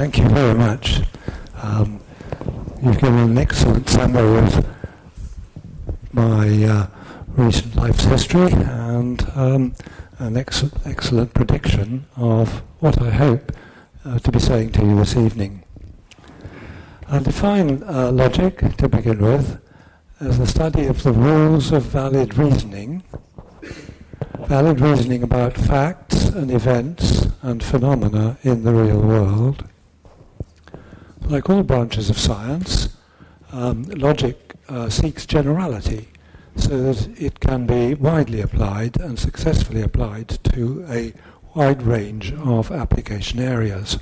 thank you very much. Um, you've given an excellent summary of my uh, recent life's history and um, an ex- excellent prediction of what I hope uh, to be saying to you this evening. I define uh, logic, to begin with, as the study of the rules of valid reasoning, valid reasoning about facts and events and phenomena in the real world. Like all branches of science, um, logic uh, seeks generality so that it can be widely applied and successfully applied to a wide range of application areas.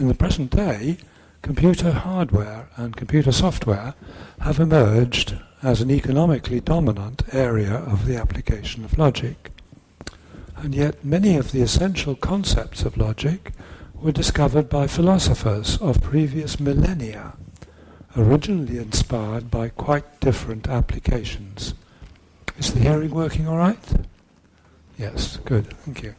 In the present day, computer hardware and computer software have emerged as an economically dominant area of the application of logic. And yet many of the essential concepts of logic were discovered by philosophers of previous millennia originally inspired by quite different applications. Is the hearing working all right? Yes, good, thank you.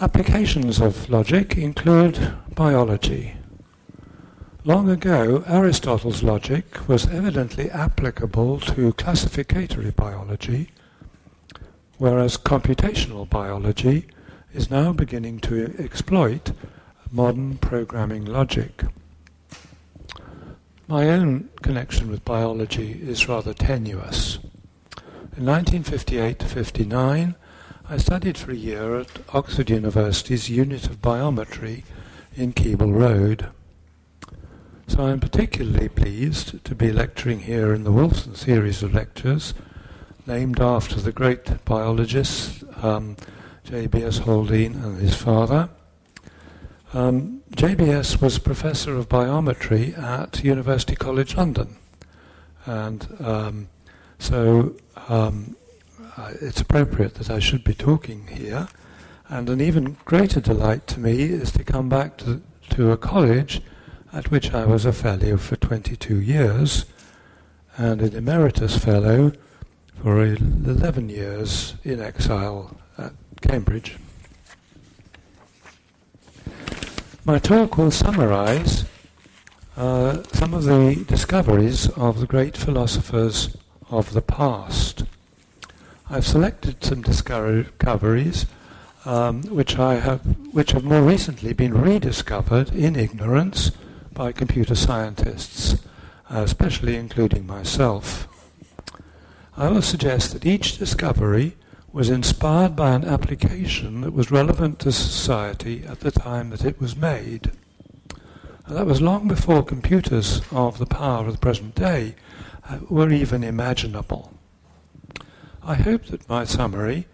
Applications of logic include biology. Long ago, Aristotle's logic was evidently applicable to classificatory biology, whereas computational biology is now beginning to exploit modern programming logic. My own connection with biology is rather tenuous. In 1958 59, I studied for a year at Oxford University's Unit of Biometry in Keble Road. So I'm particularly pleased to be lecturing here in the Wolfson series of lectures, named after the great biologist um, J.B.S. Haldane and his father. Um, JBS was professor of biometry at University College London, and um, so um, uh, it's appropriate that I should be talking here. And an even greater delight to me is to come back to, to a college at which I was a fellow for 22 years and an emeritus fellow for 11 years in exile Cambridge. My talk will summarize uh, some of the discoveries of the great philosophers of the past. I've selected some discoveries um, which I have, which have more recently been rediscovered in ignorance by computer scientists, uh, especially including myself. I will suggest that each discovery was inspired by an application that was relevant to society at the time that it was made. And that was long before computers of the power of the present day uh, were even imaginable. I hope that my summary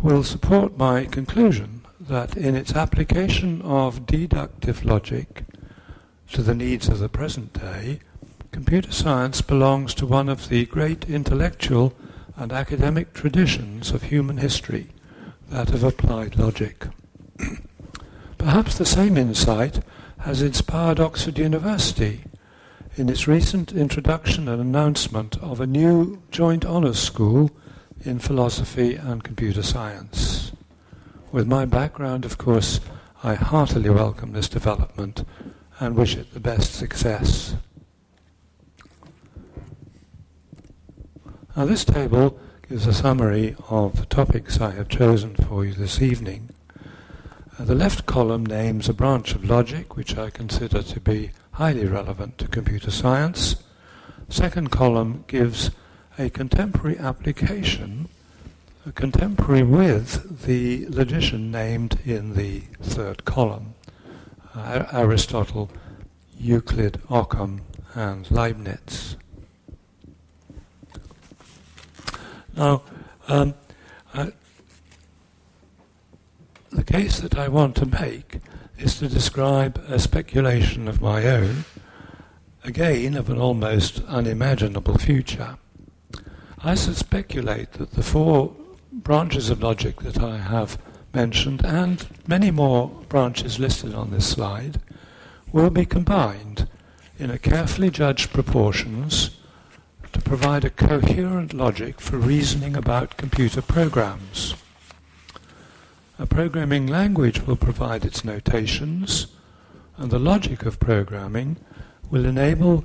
will support my conclusion that in its application of deductive logic to the needs of the present day, computer science belongs to one of the great intellectual and academic traditions of human history that have applied logic. Perhaps the same insight has inspired Oxford University in its recent introduction and announcement of a new joint honours school in philosophy and computer science. With my background, of course, I heartily welcome this development and wish it the best success. Now, this table gives a summary of the topics I have chosen for you this evening. Uh, the left column names a branch of logic which I consider to be highly relevant to computer science. Second column gives a contemporary application, a contemporary with the logician named in the third column uh, Aristotle, Euclid, Occam, and Leibniz. Now, um, uh, the case that I want to make is to describe a speculation of my own, again of an almost unimaginable future. I speculate that the four branches of logic that I have mentioned, and many more branches listed on this slide, will be combined in a carefully judged proportions provide a coherent logic for reasoning about computer programs. A programming language will provide its notations, and the logic of programming will enable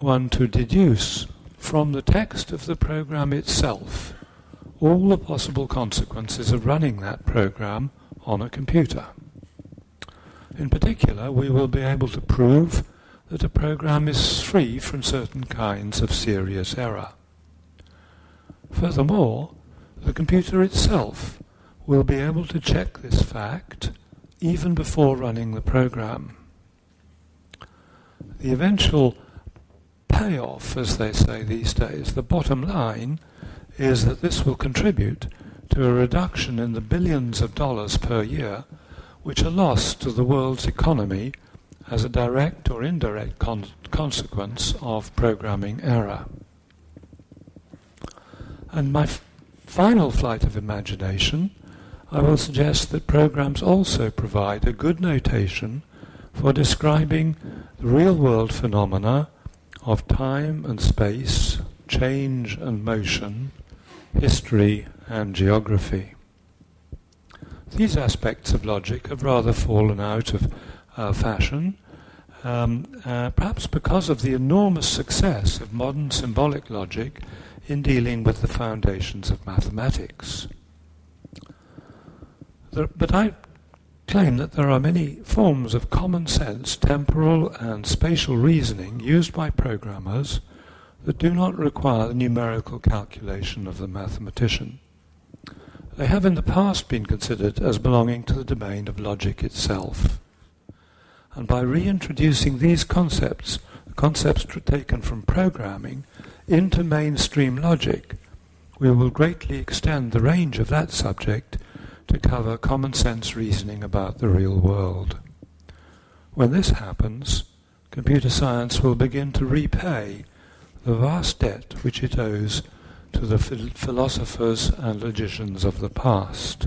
one to deduce from the text of the program itself all the possible consequences of running that program on a computer. In particular, we will be able to prove that a program is free from certain kinds of serious error. Furthermore, the computer itself will be able to check this fact even before running the program. The eventual payoff, as they say these days, the bottom line, is that this will contribute to a reduction in the billions of dollars per year which are lost to the world's economy as a direct or indirect con- consequence of programming error. And my f- final flight of imagination, I will suggest that programs also provide a good notation for describing the real world phenomena of time and space, change and motion, history and geography. These aspects of logic have rather fallen out of uh, fashion, um, uh, perhaps because of the enormous success of modern symbolic logic in dealing with the foundations of mathematics. There, but I claim that there are many forms of common sense, temporal and spatial reasoning used by programmers that do not require the numerical calculation of the mathematician. They have in the past been considered as belonging to the domain of logic itself. And by reintroducing these concepts, concepts taken from programming, into mainstream logic, we will greatly extend the range of that subject to cover common sense reasoning about the real world. When this happens, computer science will begin to repay the vast debt which it owes to the philosophers and logicians of the past.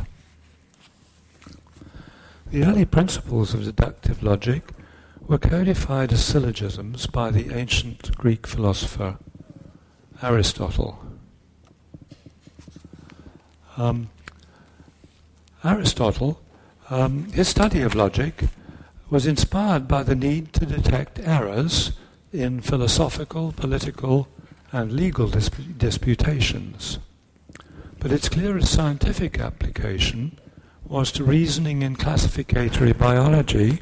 The early principles of deductive logic were codified as syllogisms by the ancient Greek philosopher Aristotle. Um, Aristotle, um, his study of logic was inspired by the need to detect errors in philosophical, political, and legal disp- disputations. But its clearest scientific application was to reasoning in classificatory biology,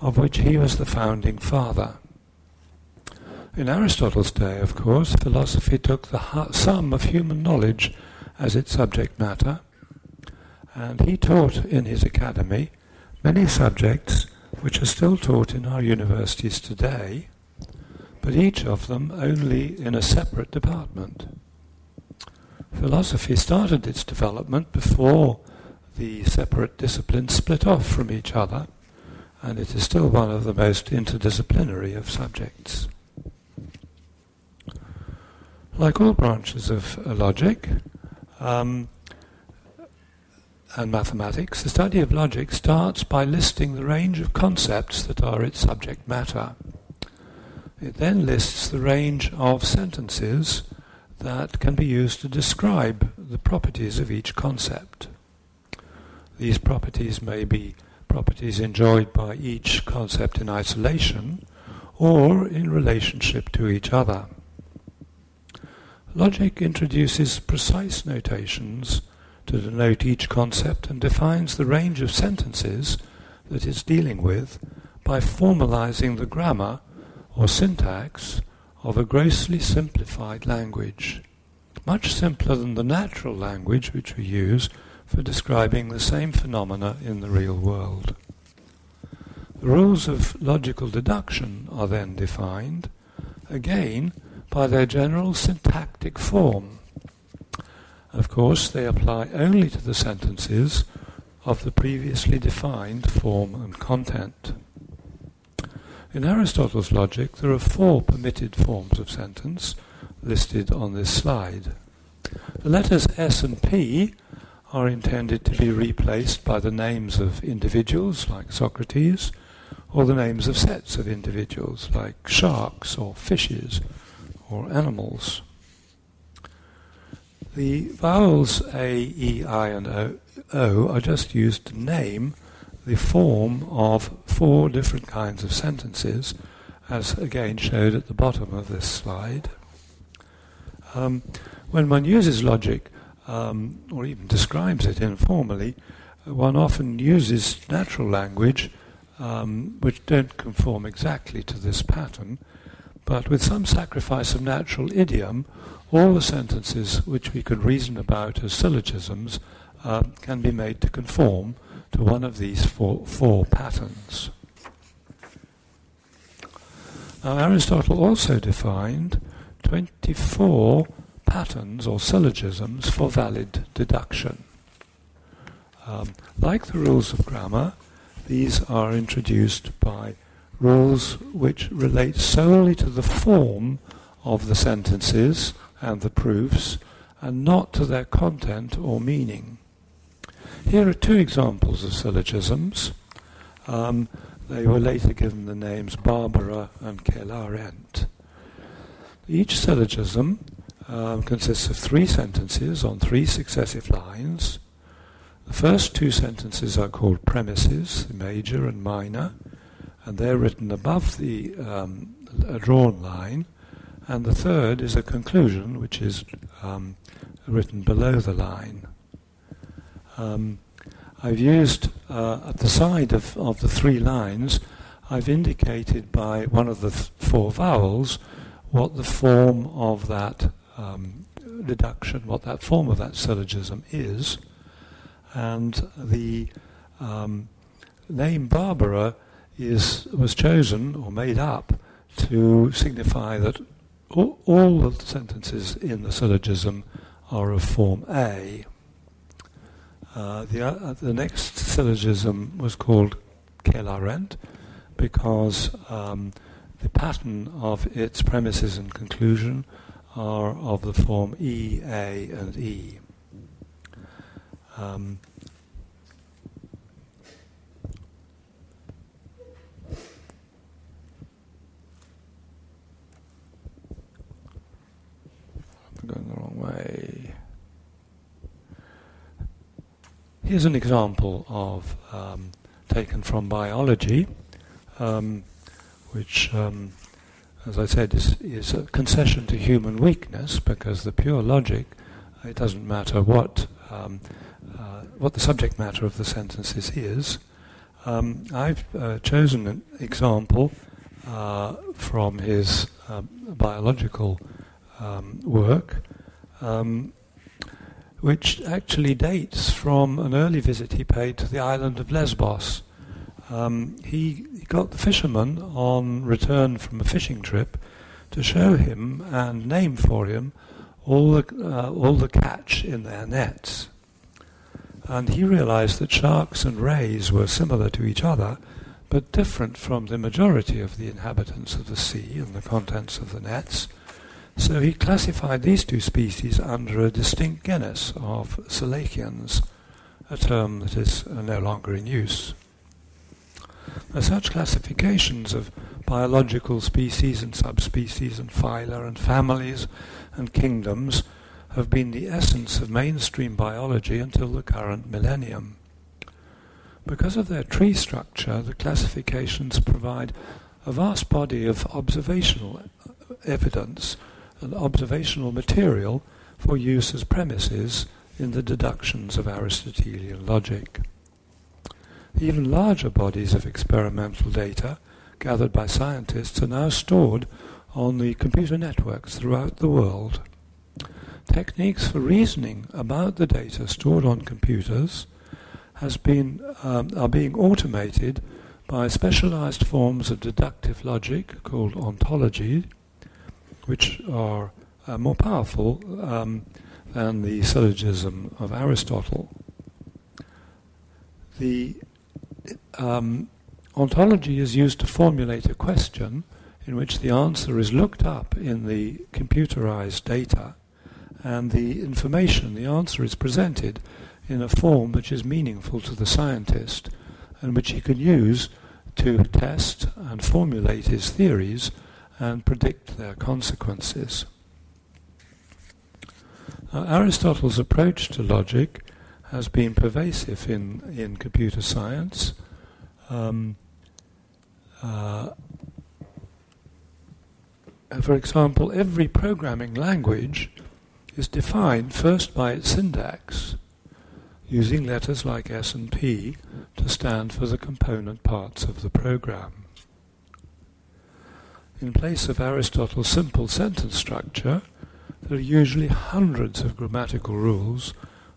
of which he was the founding father. In Aristotle's day, of course, philosophy took the sum of human knowledge as its subject matter, and he taught in his academy many subjects which are still taught in our universities today, but each of them only in a separate department. Philosophy started its development before the separate disciplines split off from each other, and it is still one of the most interdisciplinary of subjects. Like all branches of uh, logic um, and mathematics, the study of logic starts by listing the range of concepts that are its subject matter. It then lists the range of sentences that can be used to describe the properties of each concept. These properties may be properties enjoyed by each concept in isolation or in relationship to each other. Logic introduces precise notations to denote each concept and defines the range of sentences that it's dealing with by formalizing the grammar or syntax of a grossly simplified language, much simpler than the natural language which we use for describing the same phenomena in the real world. The rules of logical deduction are then defined, again, by their general syntactic form. Of course, they apply only to the sentences of the previously defined form and content. In Aristotle's logic, there are four permitted forms of sentence listed on this slide. The letters S and P are intended to be replaced by the names of individuals, like Socrates, or the names of sets of individuals, like sharks or fishes or animals. The vowels A, E, I, and O, o are just used to name the form of four different kinds of sentences, as again showed at the bottom of this slide. Um, when one uses logic, um, or even describes it informally, one often uses natural language um, which don't conform exactly to this pattern, but with some sacrifice of natural idiom, all the sentences which we could reason about as syllogisms uh, can be made to conform to one of these four, four patterns. Now, Aristotle also defined 24 patterns or syllogisms for valid deduction. Um, like the rules of grammar, these are introduced by rules which relate solely to the form of the sentences and the proofs and not to their content or meaning. Here are two examples of syllogisms. Um, they were later given the names Barbara and Celarent. Each syllogism um, consists of three sentences on three successive lines the first two sentences are called premises, major and minor, and they're written above the um, drawn line. And the third is a conclusion, which is um, written below the line. Um, I've used uh, at the side of, of the three lines, I've indicated by one of the th- four vowels what the form of that um, deduction, what that form of that syllogism is and the um, name Barbara is was chosen or made up to signify that all, all the sentences in the syllogism are of form A. Uh, the, uh, the next syllogism was called Celarent because um, the pattern of its premises and conclusion are of the form E, A, and E. Um, going the wrong way. Here's an example of um, taken from biology, um, which, um, as I said, is, is a concession to human weakness because the pure logic, it doesn't matter what um, uh, what the subject matter of the sentences is. Um, I've uh, chosen an example uh, from his um, biological um, work, um, which actually dates from an early visit he paid to the island of Lesbos. He got the fishermen on return from a fishing trip to show him and name for him all the, uh, all the catch in their nets. And he realized that sharks and rays were similar to each other, but different from the majority of the inhabitants of the sea and the contents of the nets. So he classified these two species under a distinct genus of Selachians, a term that is no longer in use. Such classifications of biological species and subspecies and phyla and families and kingdoms have been the essence of mainstream biology until the current millennium. Because of their tree structure, the classifications provide a vast body of observational evidence and observational material for use as premises in the deductions of Aristotelian logic. Even larger bodies of experimental data gathered by scientists are now stored on the computer networks throughout the world techniques for reasoning about the data stored on computers has been, um, are being automated by specialized forms of deductive logic called ontology, which are uh, more powerful um, than the syllogism of Aristotle. The um, ontology is used to formulate a question in which the answer is looked up in the computerized data and the information, the answer is presented in a form which is meaningful to the scientist and which he can use to test and formulate his theories and predict their consequences. Uh, Aristotle's approach to logic has been pervasive in, in computer science. Um, uh, for example, every programming language is defined first by its syntax, using letters like S and P to stand for the component parts of the program. In place of Aristotle's simple sentence structure, there are usually hundreds of grammatical rules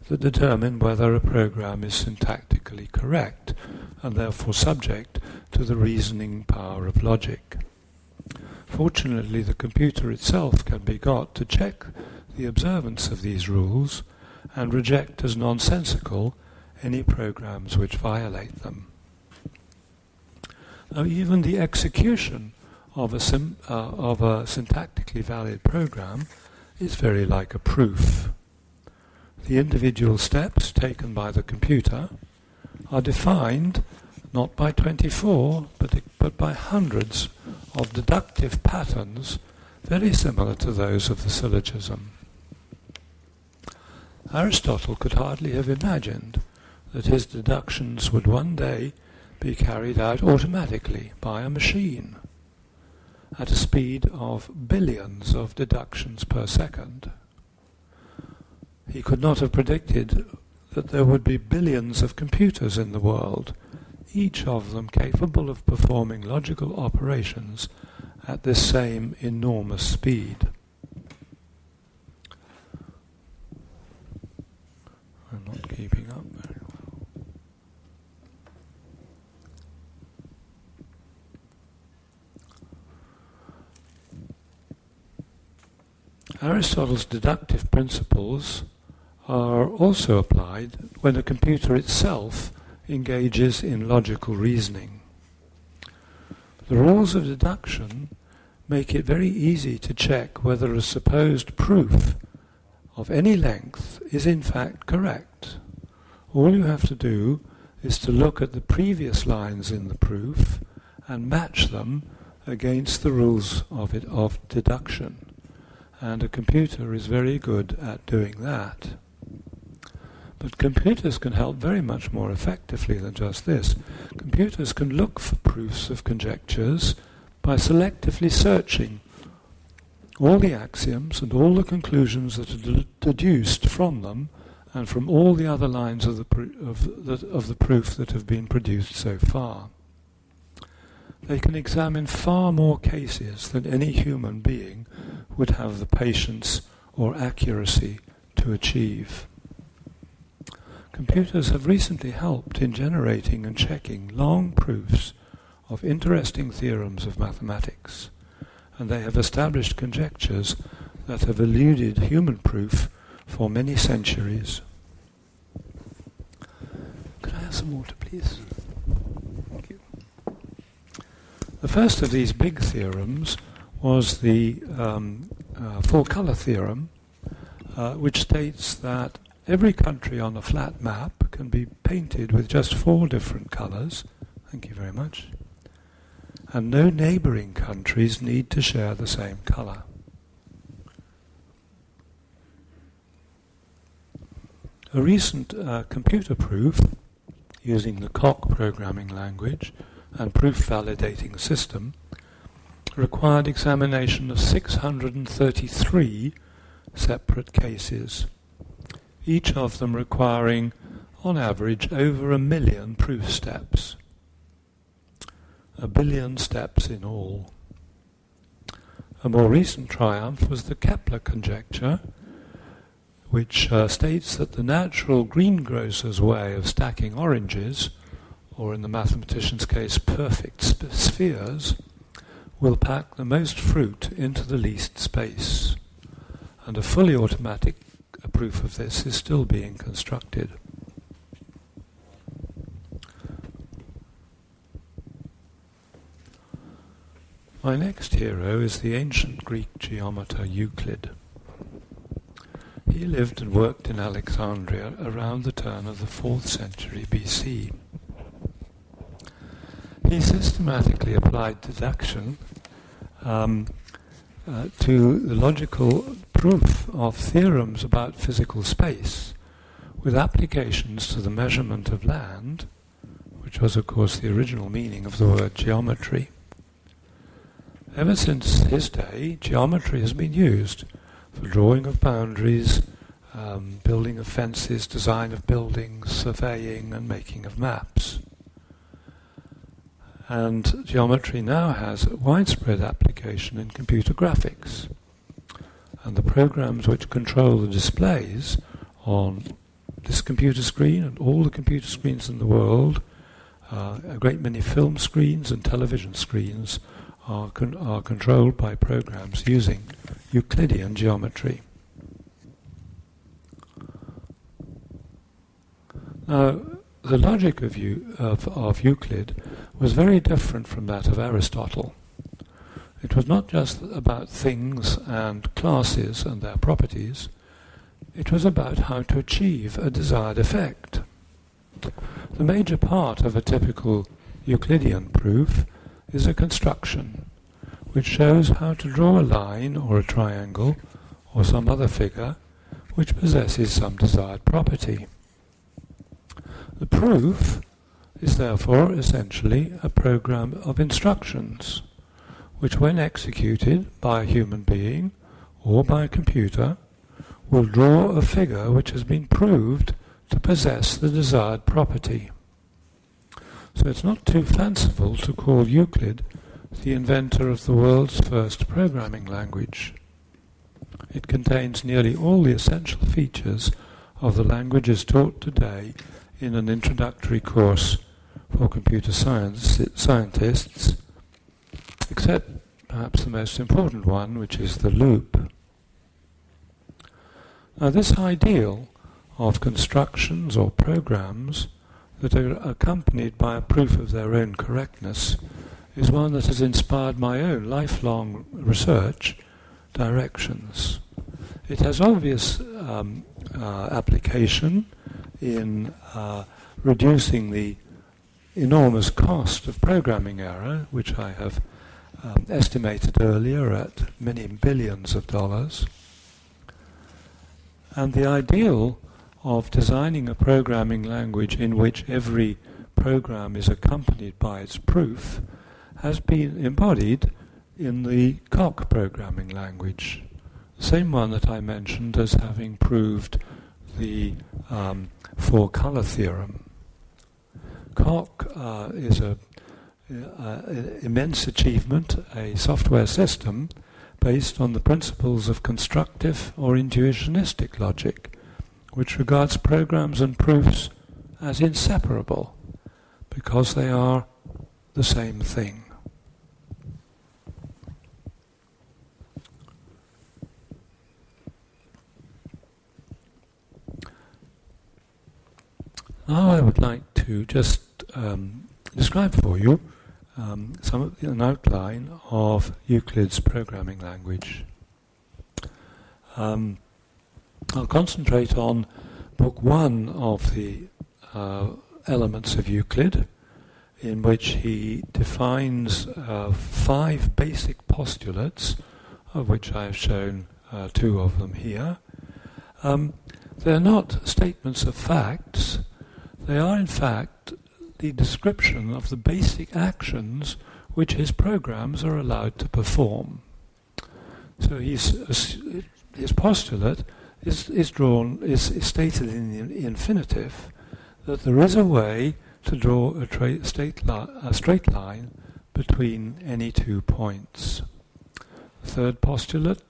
that determine whether a program is syntactically correct and therefore subject to the reasoning power of logic. Fortunately, the computer itself can be got to check the observance of these rules and reject as nonsensical any programs which violate them. Now, even the execution of a, sim, uh, of a syntactically valid program is very like a proof. The individual steps taken by the computer are defined not by 24, but, but by hundreds of deductive patterns very similar to those of the syllogism. Aristotle could hardly have imagined that his deductions would one day be carried out automatically by a machine at a speed of billions of deductions per second. He could not have predicted that there would be billions of computers in the world, each of them capable of performing logical operations at this same enormous speed. I'm not keeping up. Aristotle's deductive principles are also applied when a computer itself engages in logical reasoning. The rules of deduction make it very easy to check whether a supposed proof of any length is in fact correct. All you have to do is to look at the previous lines in the proof and match them against the rules of it of deduction. And a computer is very good at doing that. But computers can help very much more effectively than just this. Computers can look for proofs of conjectures by selectively searching all the axioms and all the conclusions that are deduced from them and from all the other lines of the, pr- of, the, of the proof that have been produced so far. They can examine far more cases than any human being would have the patience or accuracy to achieve. Computers have recently helped in generating and checking long proofs of interesting theorems of mathematics, and they have established conjectures that have eluded human proof for many centuries. Could I have some water, please? Thank you. The first of these big theorems was the um, uh, four color theorem, uh, which states that Every country on a flat map can be painted with just four different colours. Thank you very much. And no neighbouring countries need to share the same colour. A recent uh, computer proof using the Coq programming language and proof validating system required examination of 633 separate cases each of them requiring, on average, over a million proof steps. A billion steps in all. A more recent triumph was the Kepler conjecture, which uh, states that the natural greengrocer's way of stacking oranges, or in the mathematician's case, perfect sp- spheres, will pack the most fruit into the least space. And a fully automatic proof of this is still being constructed. My next hero is the ancient Greek geometer Euclid. He lived and worked in Alexandria around the turn of the 4th century BC. He systematically applied deduction um, uh, to the logical proof of theorems about physical space with applications to the measurement of land, which was, of course, the original meaning of the word geometry. Ever since his day, geometry has been used for drawing of boundaries, um, building of fences, design of buildings, surveying, and making of maps. And geometry now has widespread application in computer graphics. And the programs which control the displays on this computer screen and all the computer screens in the world, uh, a great many film screens and television screens are, con- are controlled by programs using Euclidean geometry. Now, the logic of, U- of, of Euclid was very different from that of Aristotle. It was not just about things and classes and their properties, it was about how to achieve a desired effect. The major part of a typical Euclidean proof is a construction which shows how to draw a line or a triangle or some other figure which possesses some desired property. The proof is therefore essentially a program of instructions which when executed by a human being or by a computer will draw a figure which has been proved to possess the desired property. So it's not too fanciful to call Euclid the inventor of the world's first programming language. It contains nearly all the essential features of the languages taught today in an introductory course for computer science scientists, except perhaps the most important one, which is the loop. Now, this ideal of constructions or programs that are accompanied by a proof of their own correctness is one that has inspired my own lifelong research directions. It has obvious um, uh, application in uh, reducing the enormous cost of programming error, which I have um, estimated earlier at many billions of dollars. And the ideal of designing a programming language in which every program is accompanied by its proof has been embodied in the Coq programming language, the same one that I mentioned as having proved the um, four color theorem. Coq uh, is an uh, immense achievement, a software system based on the principles of constructive or intuitionistic logic, which regards programs and proofs as inseparable because they are the same thing. Now I would like to just um, describe for you um, some an outline of Euclid's programming language. Um, I'll concentrate on book one of the uh, elements of Euclid, in which he defines uh, five basic postulates, of which I have shown uh, two of them here. Um, they're not statements of facts, they are in fact the description of the basic actions which his programs are allowed to perform. So he's, his postulate is, is drawn, is, is stated in the infinitive that there is a way to draw a, tra- li- a straight line between any two points. Third postulate,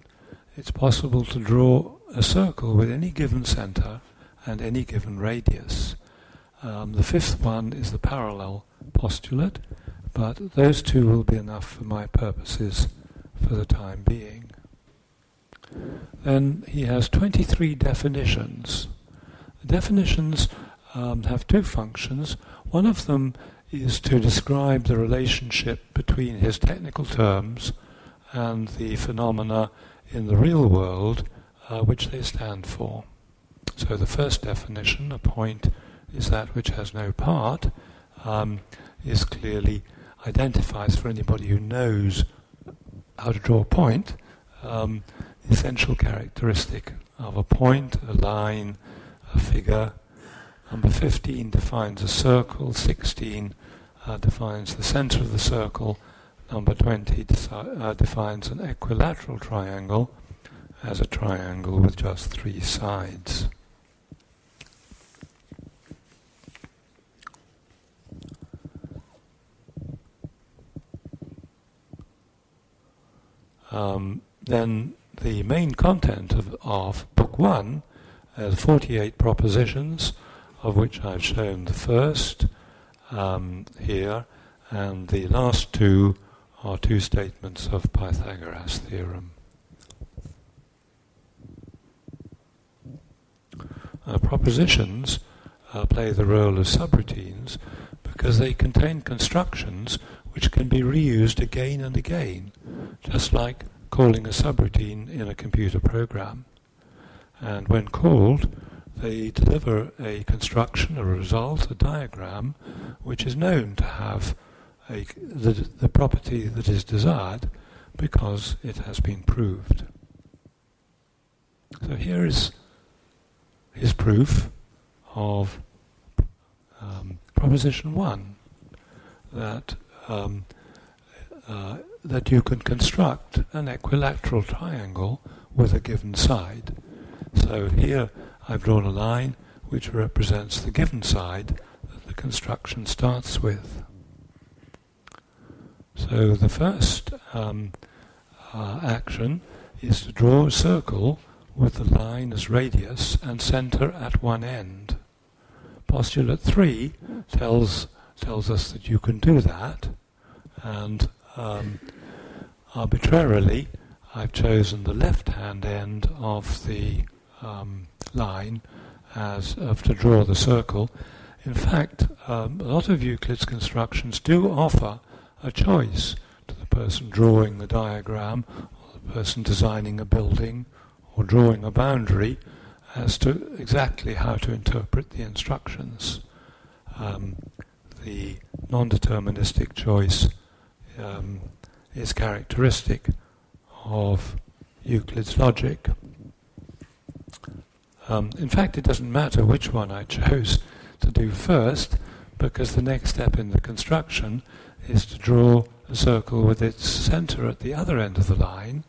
it's possible to draw a circle with any given center and any given radius. Um, the fifth one is the parallel postulate, but those two will be enough for my purposes for the time being. Then he has 23 definitions. The definitions um, have two functions. One of them is to describe the relationship between his technical terms and the phenomena in the real world uh, which they stand for. So the first definition, a point is that which has no part, um, is clearly identifies for anybody who knows how to draw a point um, the essential characteristic of a point, a line, a figure. Number 15 defines a circle, 16 uh, defines the center of the circle, number 20 deci- uh, defines an equilateral triangle as a triangle with just three sides. Um, then the main content of, of Book 1 has 48 propositions, of which I've shown the first um, here, and the last two are two statements of Pythagoras' theorem. Uh, propositions uh, play the role of subroutines because they contain constructions which can be reused again and again, just like calling a subroutine in a computer program. And when called, they deliver a construction, a result, a diagram, which is known to have a, the, the property that is desired because it has been proved. So here is his proof of um, proposition one that um, uh, that you can construct an equilateral triangle with a given side. So here I've drawn a line which represents the given side that the construction starts with. So the first um, uh, action is to draw a circle with the line as radius and center at one end. Postulate 3 tells, tells us that you can do that, and um, arbitrarily I've chosen the left-hand end of the um, line as of to draw the circle. In fact, um, a lot of Euclid's constructions do offer a choice to the person drawing the diagram, or the person designing a building, or drawing a boundary, as to exactly how to interpret the instructions. Um, the non-deterministic choice um, is characteristic of Euclid's logic. Um, in fact, it doesn't matter which one I chose to do first, because the next step in the construction is to draw a circle with its center at the other end of the line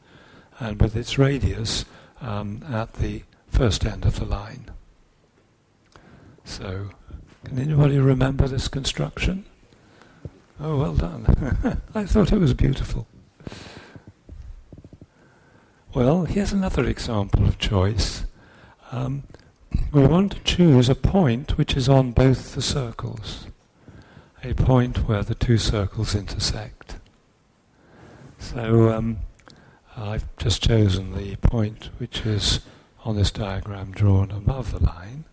and with its radius um, at the first end of the line. So, can anybody remember this construction? Oh, well done. I thought it was beautiful. Well, here's another example of choice. Um, we want to choose a point which is on both the circles, a point where the two circles intersect. So um, I've just chosen the point which is on this diagram drawn above the line,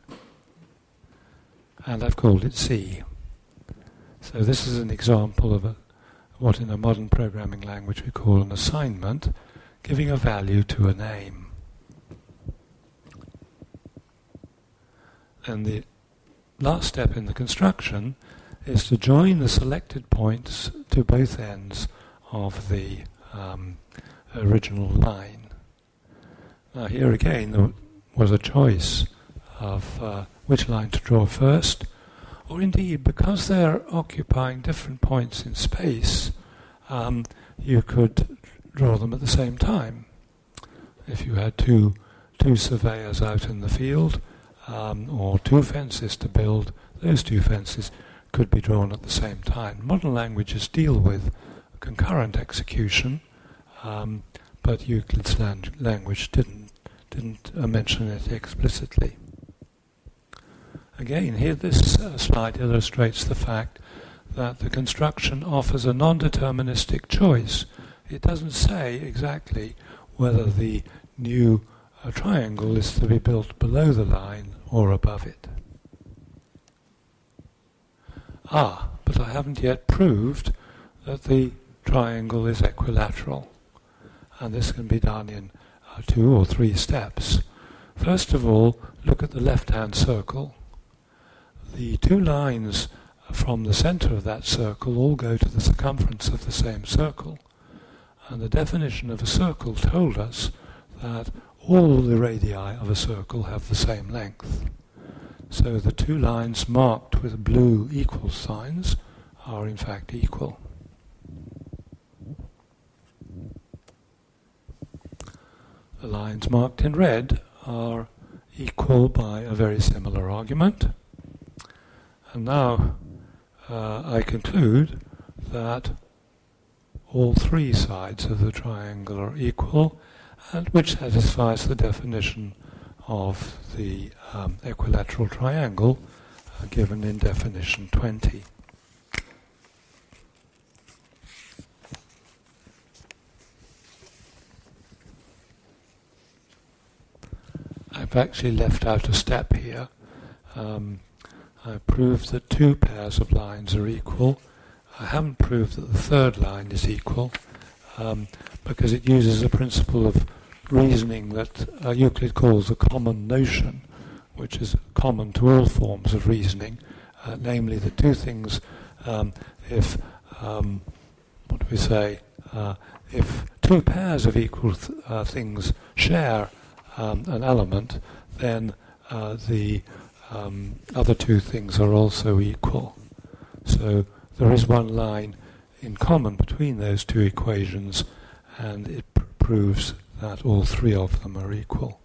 and I've called it C. So this is an example of a, what in a modern programming language we call an assignment, giving a value to a name. And the last step in the construction is to join the selected points to both ends of the um, original line. Now here again there was a choice of uh, which line to draw first, or indeed, because they're occupying different points in space, um, you could draw them at the same time. If you had two, two surveyors out in the field, um, or two fences to build, those two fences could be drawn at the same time. Modern languages deal with concurrent execution, um, but Euclid's language didn't, didn't uh, mention it explicitly. Again, here this uh, slide illustrates the fact that the construction offers a non-deterministic choice. It doesn't say exactly whether the new uh, triangle is to be built below the line or above it. Ah, but I haven't yet proved that the triangle is equilateral. And this can be done in uh, two or three steps. First of all, look at the left-hand circle the two lines from the center of that circle all go to the circumference of the same circle. And the definition of a circle told us that all the radii of a circle have the same length. So the two lines marked with blue equal signs are in fact equal. The lines marked in red are equal by a very similar argument. And now uh, I conclude that all three sides of the triangle are equal, and which satisfies the definition of the um, equilateral triangle uh, given in definition 20. I've actually left out a step here. Um, I've proved that two pairs of lines are equal. I haven't proved that the third line is equal um, because it uses a principle of reasoning that uh, Euclid calls a common notion, which is common to all forms of reasoning, uh, namely the two things, um, if, um, what do we say, uh, if two pairs of equal th- uh, things share um, an element, then uh, the um, other two things are also equal. So there is one line in common between those two equations, and it pr- proves that all three of them are equal.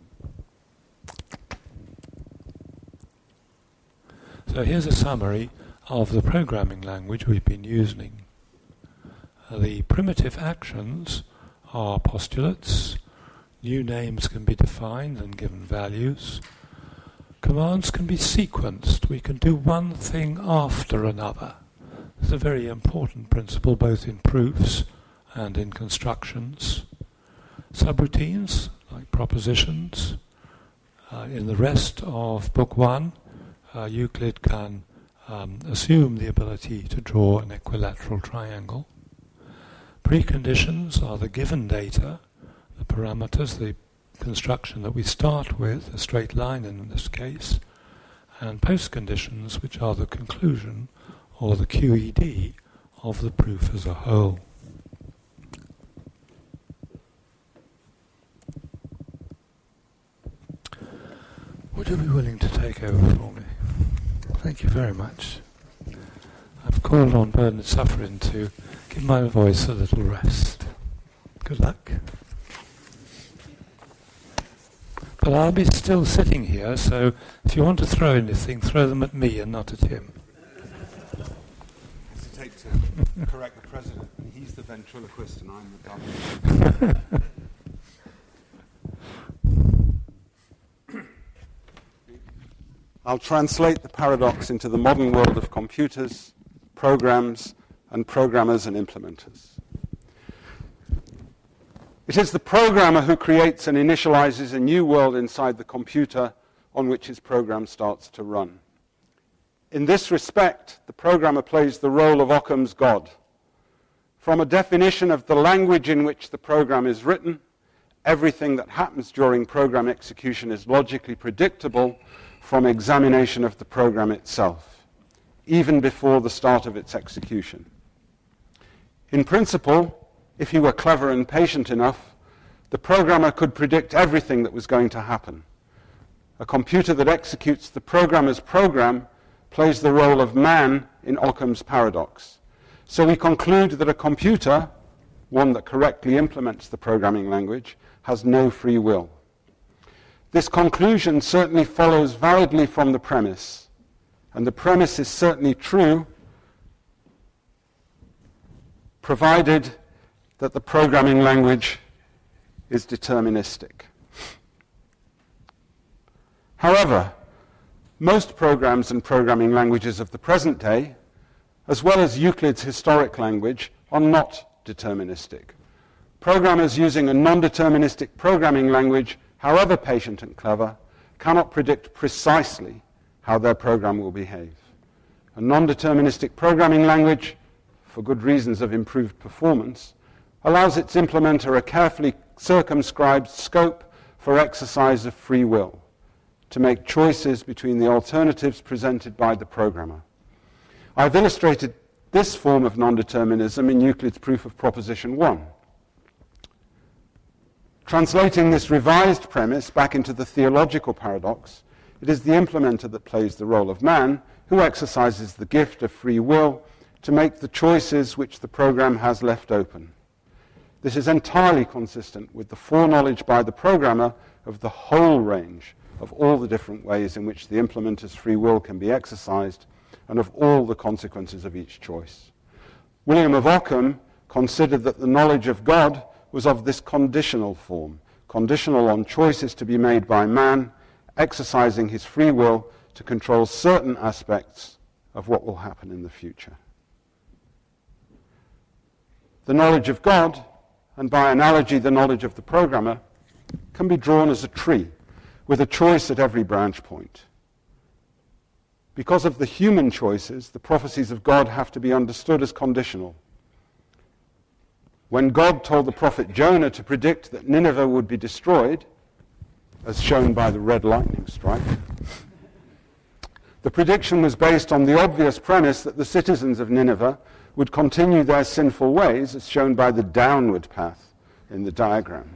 So here's a summary of the programming language we've been using. The primitive actions are postulates, New names can be defined and given values. Commands can be sequenced. We can do one thing after another. It's a very important principle both in proofs and in constructions. Subroutines, like propositions. Uh, in the rest of Book 1, uh, Euclid can um, assume the ability to draw an equilateral triangle. Preconditions are the given data the parameters, the construction that we start with, a straight line in this case, and postconditions, which are the conclusion or the QED of the proof as a whole. Would you be willing to take over for me? Thank you very much. I've called on Bernard Sufrin to give my voice a little rest. Good luck. But I'll be still sitting here, so if you want to throw anything, throw them at me and not at him. To take to correct the president, he's the ventriloquist and I'm the dummy. I'll translate the paradox into the modern world of computers, programs, and programmers and implementers. It is the programmer who creates and initializes a new world inside the computer on which his program starts to run. In this respect, the programmer plays the role of Occam's God. From a definition of the language in which the program is written, everything that happens during program execution is logically predictable from examination of the program itself, even before the start of its execution. In principle, if he were clever and patient enough, the programmer could predict everything that was going to happen. A computer that executes the programmer's program plays the role of man in Occam's paradox. So we conclude that a computer, one that correctly implements the programming language, has no free will. This conclusion certainly follows validly from the premise, and the premise is certainly true, provided that the programming language is deterministic. However, most programs and programming languages of the present day, as well as Euclid's historic language, are not deterministic. Programmers using a non-deterministic programming language, however patient and clever, cannot predict precisely how their program will behave. A non-deterministic programming language, for good reasons of improved performance, allows its implementer a carefully circumscribed scope for exercise of free will to make choices between the alternatives presented by the programmer. I've illustrated this form of non-determinism in Euclid's proof of proposition 1. Translating this revised premise back into the theological paradox, it is the implementer that plays the role of man who exercises the gift of free will to make the choices which the program has left open. This is entirely consistent with the foreknowledge by the programmer of the whole range of all the different ways in which the implementer's free will can be exercised and of all the consequences of each choice. William of Ockham considered that the knowledge of God was of this conditional form, conditional on choices to be made by man, exercising his free will to control certain aspects of what will happen in the future. The knowledge of God, and by analogy the knowledge of the programmer, can be drawn as a tree with a choice at every branch point. Because of the human choices, the prophecies of God have to be understood as conditional. When God told the prophet Jonah to predict that Nineveh would be destroyed, as shown by the red lightning strike, the prediction was based on the obvious premise that the citizens of Nineveh would continue their sinful ways, as shown by the downward path in the diagram.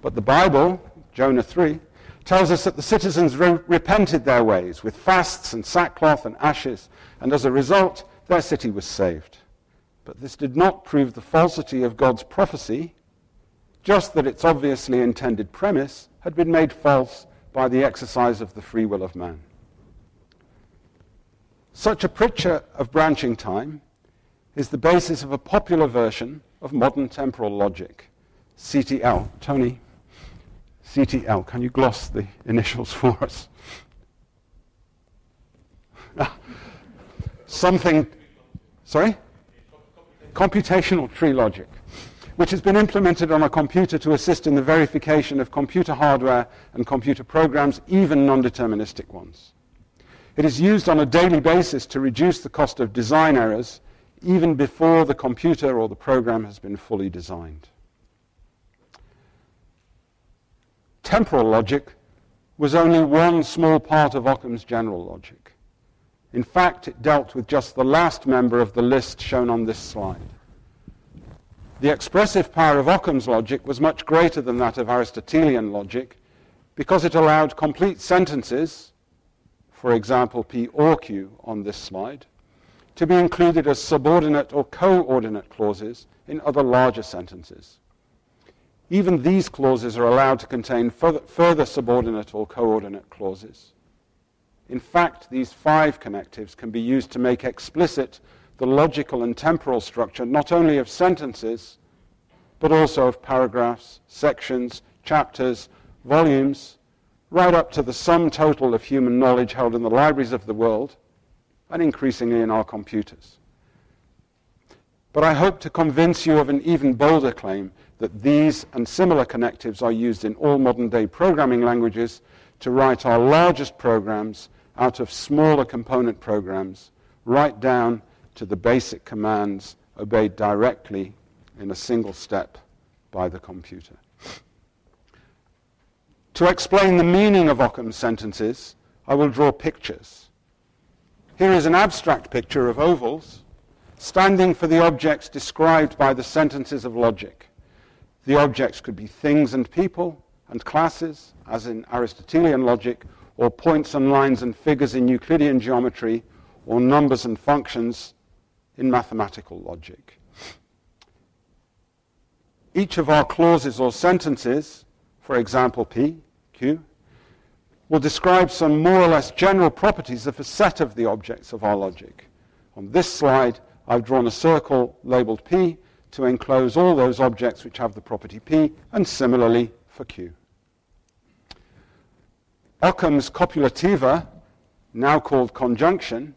But the Bible, Jonah 3, tells us that the citizens re- repented their ways with fasts and sackcloth and ashes, and as a result, their city was saved. But this did not prove the falsity of God's prophecy, just that its obviously intended premise had been made false by the exercise of the free will of man. Such a picture of branching time is the basis of a popular version of modern temporal logic, CTL. Tony, CTL, can you gloss the initials for us? Something, sorry? computational tree logic, which has been implemented on a computer to assist in the verification of computer hardware and computer programs, even non-deterministic ones. It is used on a daily basis to reduce the cost of design errors even before the computer or the program has been fully designed. Temporal logic was only one small part of Occam's general logic. In fact, it dealt with just the last member of the list shown on this slide. The expressive power of Occam's logic was much greater than that of Aristotelian logic because it allowed complete sentences, for example, P or Q on this slide, to be included as subordinate or coordinate clauses in other larger sentences. Even these clauses are allowed to contain further, subordinate or coordinate clauses. In fact, these five connectives can be used to make explicit the logical and temporal structure not only of sentences, but also of paragraphs, sections, chapters, volumes, right up to the sum total of human knowledge held in the libraries of the world, and increasingly in our computers. But I hope to convince you of an even bolder claim that these and similar connectives are used in all modern day programming languages to write our largest programs out of smaller component programs right down to the basic commands obeyed directly in a single step by the computer. To explain the meaning of Occam's sentences, I will draw pictures. Here is an abstract picture of ovals standing for the objects described by the sentences of logic. The objects could be things and people and classes, as in Aristotelian logic, or points and lines and figures in Euclidean geometry, or numbers and functions in mathematical logic. Each of our clauses or sentences, for example P, Q, will describe some more or less general properties of a set of the objects of our logic. On this slide, I've drawn a circle labeled P to enclose all those objects which have the property P, and similarly for Q. Occam's copulativa, now called conjunction,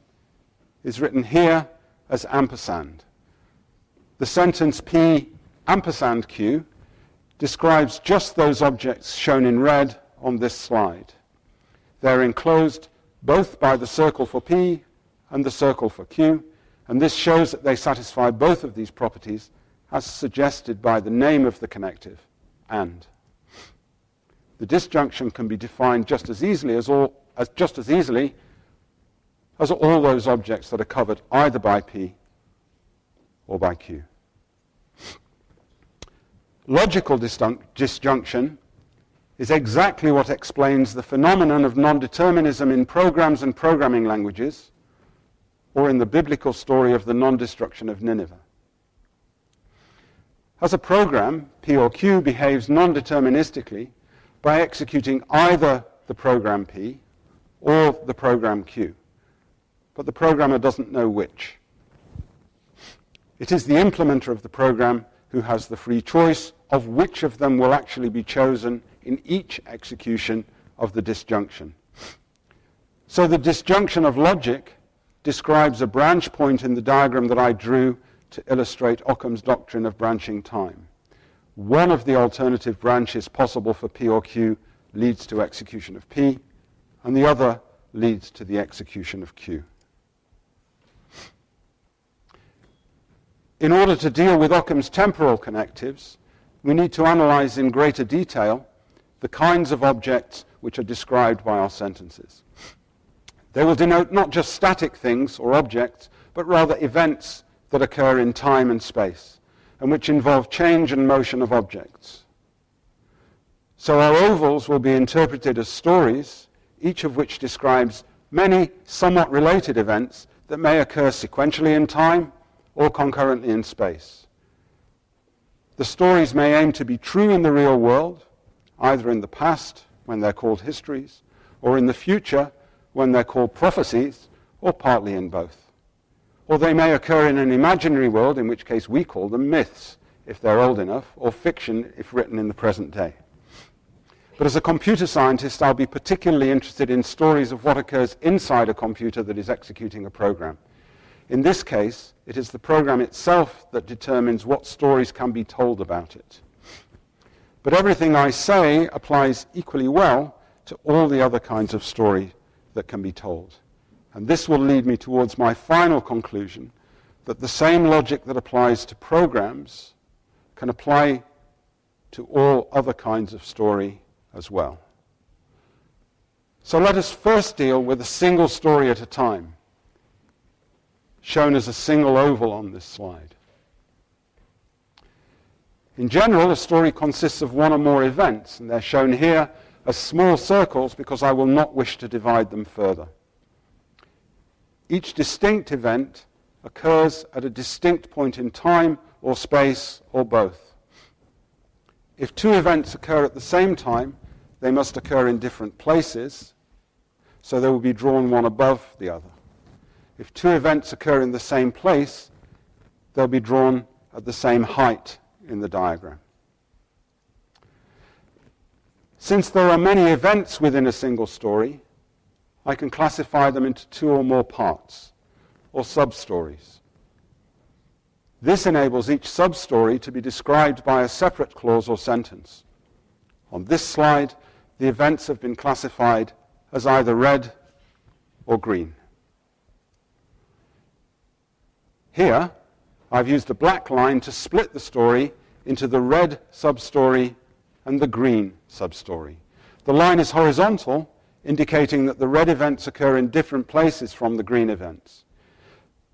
is written here as ampersand. The sentence P ampersand Q describes just those objects shown in red on this slide. They're enclosed both by the circle for P and the circle for Q, and this shows that they satisfy both of these properties as suggested by the name of the connective, and. The disjunction can be defined just as easily as, all, as just as easily as all those objects that are covered either by P or by Q. logical disjunction is exactly what explains the phenomenon of non-determinism in programs and programming languages, or in the biblical story of the non-destruction of Nineveh. As a program, P or Q behaves non-deterministically by executing either the program P or the program Q. But the programmer doesn't know which. It is the implementer of the program who has the free choice of which of them will actually be chosen in each execution of the disjunction. So the disjunction of logic describes a branch point in the diagram that I drew to illustrate Occam's doctrine of branching time. One of the alternative branches possible for P or Q leads to execution of P, and the other leads to the execution of Q. In order to deal with Occam's temporal connectives, we need to analyze in greater detail the kinds of objects which are described by our sentences. They will denote not just static things or objects, but rather events that occur in time and space, and which involve change and motion of objects. So our ovals will be interpreted as stories, each of which describes many somewhat related events that may occur sequentially in time or concurrently in space. The stories may aim to be true in the real world, either in the past, when they're called histories, or in the future, when they're called prophecies, or partly in both. Or they may occur in an imaginary world, in which case we call them myths, if they're old enough, or fiction if written in the present day. But as a computer scientist, I'll be particularly interested in stories of what occurs inside a computer that is executing a program. In this case, it is the program itself that determines what stories can be told about it. But everything I say applies equally well to all the other kinds of story that can be told. And this will lead me towards my final conclusion that the same logic that applies to programs can apply to all other kinds of story as well. So let us first deal with a single story at a time, shown as a single oval on this slide. In general, a story consists of one or more events, and they're shown here as small circles because I will not wish to divide them further. Each distinct event occurs at a distinct point in time or space or both. If two events occur at the same time, they must occur in different places, so they will be drawn one above the other. If two events occur in the same place, they'll be drawn at the same height in the diagram. Since there are many events within a single story, I can classify them into two or more parts, or sub-stories. This enables each sub-story to be described by a separate clause or sentence. On this slide, the events have been classified as either red or green. Here, I've used a black line to split the story into the red sub-story and the green sub-story. The line is horizontal indicating that the red events occur in different places from the green events.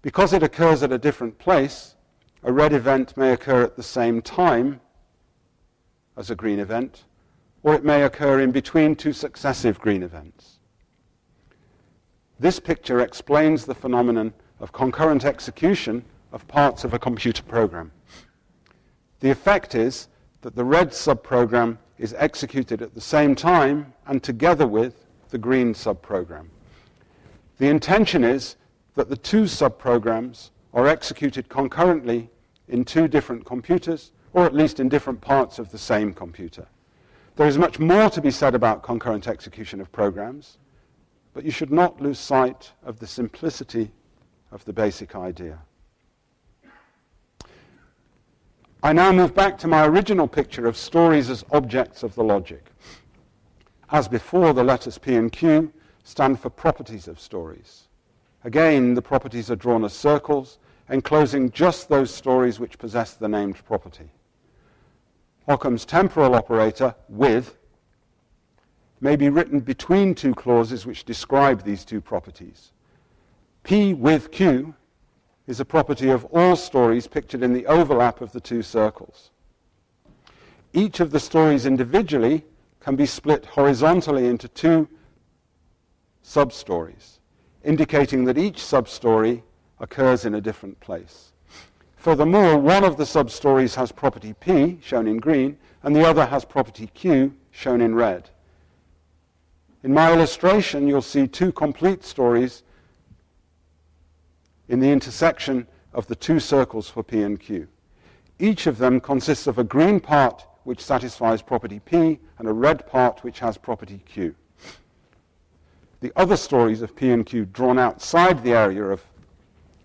Because it occurs at a different place, a red event may occur at the same time as a green event, or it may occur in between two successive green events. This picture explains the phenomenon of concurrent execution of parts of a computer program. The effect is that the red subprogram is executed at the same time and together with the green subprogram. The intention is that the two subprograms are executed concurrently in two different computers, or at least in different parts of the same computer. There is much more to be said about concurrent execution of programs, but you should not lose sight of the simplicity of the basic idea. I now move back to my original picture of stories as objects of the logic. As before, the letters P and Q stand for properties of stories. Again, the properties are drawn as circles, enclosing just those stories which possess the named property. Occam's temporal operator, with, may be written between two clauses which describe these two properties. P with Q is a property of all stories pictured in the overlap of the two circles. Each of the stories individually can be split horizontally into two sub-stories, indicating that each sub-story occurs in a different place. Furthermore, one of the sub-stories has property P, shown in green, and the other has property Q, shown in red. In my illustration, you'll see two complete stories in the intersection of the two circles for P and Q. Each of them consists of a green part which satisfies property P and a red part which has property Q. The other stories of P and Q drawn outside the area of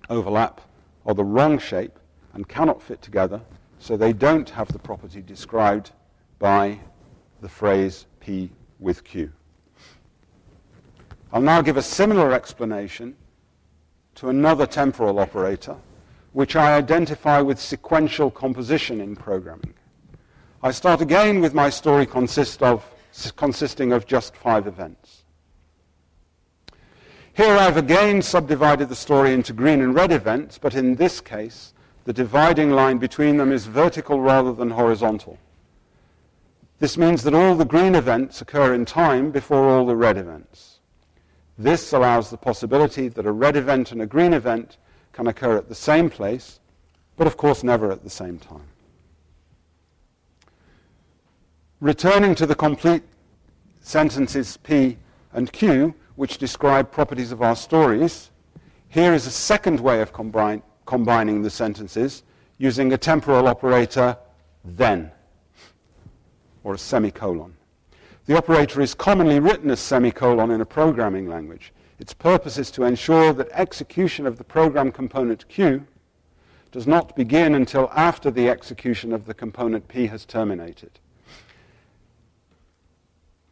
overlap are the wrong shape and cannot fit together, so they don't have the property described by the phrase P with Q. I'll now give a similar explanation to another temporal operator, which I identify with sequential composition in programming. I start again with my story consist of, consisting of just five events. Here I've again subdivided the story into green and red events, but in this case, the dividing line between them is vertical rather than horizontal. This means that all the green events occur in time before all the red events. This allows the possibility that a red event and a green event can occur at the same place, but of course never at the same time. Returning to the complete sentences P and Q, which describe properties of our stories, here is a second way of combine, combining the sentences using a temporal operator then, or a semicolon. The operator is commonly written as semicolon in a programming language. Its purpose is to ensure that execution of the program component Q does not begin until after the execution of the component P has terminated.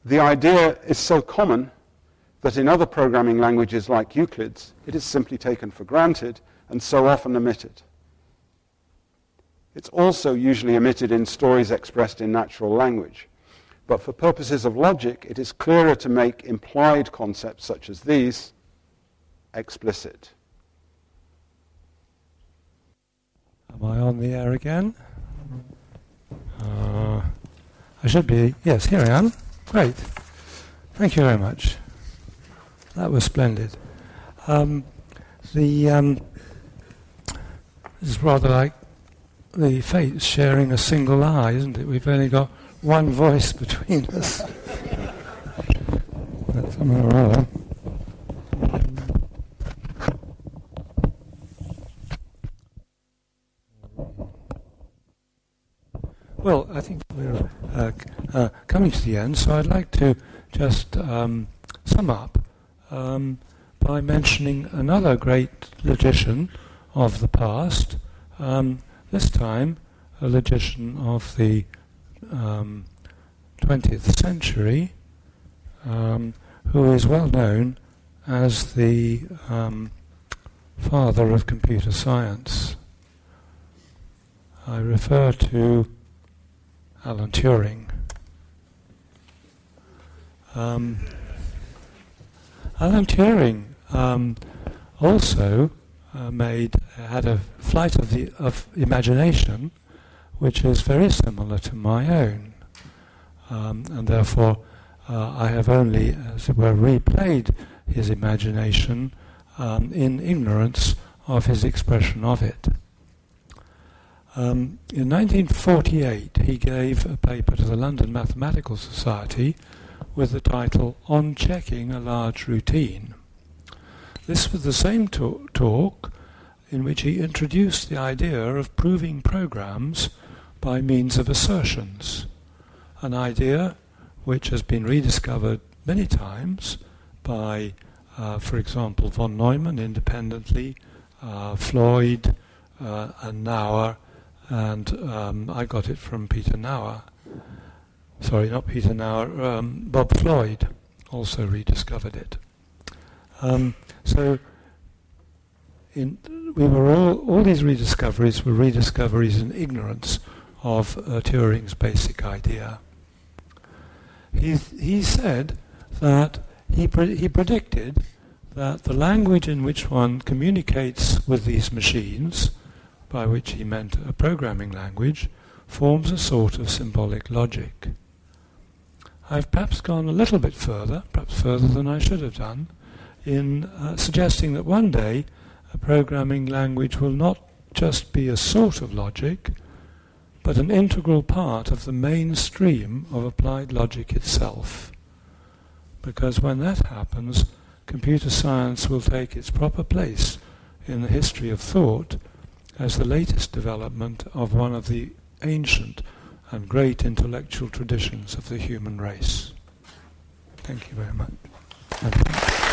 The idea is so common that in other programming languages like Euclid's, it is simply taken for granted and so often omitted. It's also usually omitted in stories expressed in natural language. But for purposes of logic, it is clearer to make implied concepts such as these explicit. Am I on the air again? Uh, I should be. Yes, here I am. Great. Thank you very much. That was splendid. Um, the um, this is rather like the fates sharing a single eye, isn't it? We've only got one voice between us. Something or other. Well, I think we're uh, uh, coming to the end, so I'd like to just um, sum up um, by mentioning another great logician of the past, um, this time a logician of the um, 20th century, um, who is well known as the um, father of computer science. I refer to Alan Turing. Um, Alan Turing um, also uh, made had a flight of the of imagination which is very similar to my own. Um, and therefore, uh, I have only, as it were, replayed his imagination um, in ignorance of his expression of it. Um, in 1948, he gave a paper to the London Mathematical Society with the title On Checking a Large Routine. This was the same to- talk in which he introduced the idea of proving programs by means of assertions, an idea which has been rediscovered many times by, uh, for example, von Neumann independently, uh, Floyd, uh, and Naur, and um, I got it from Peter Naur. Sorry, not Peter Naur, um, Bob Floyd also rediscovered it. Um, so, in, we were all, all these rediscoveries were rediscoveries in ignorance of uh, Turing's basic idea. He, he said that he, pre- he predicted that the language in which one communicates with these machines, by which he meant a programming language, forms a sort of symbolic logic. I've perhaps gone a little bit further, perhaps further than I should have done, in uh, suggesting that one day a programming language will not just be a sort of logic, but an integral part of the mainstream of applied logic itself. Because when that happens, computer science will take its proper place in the history of thought as the latest development of one of the ancient and great intellectual traditions of the human race. Thank you very much.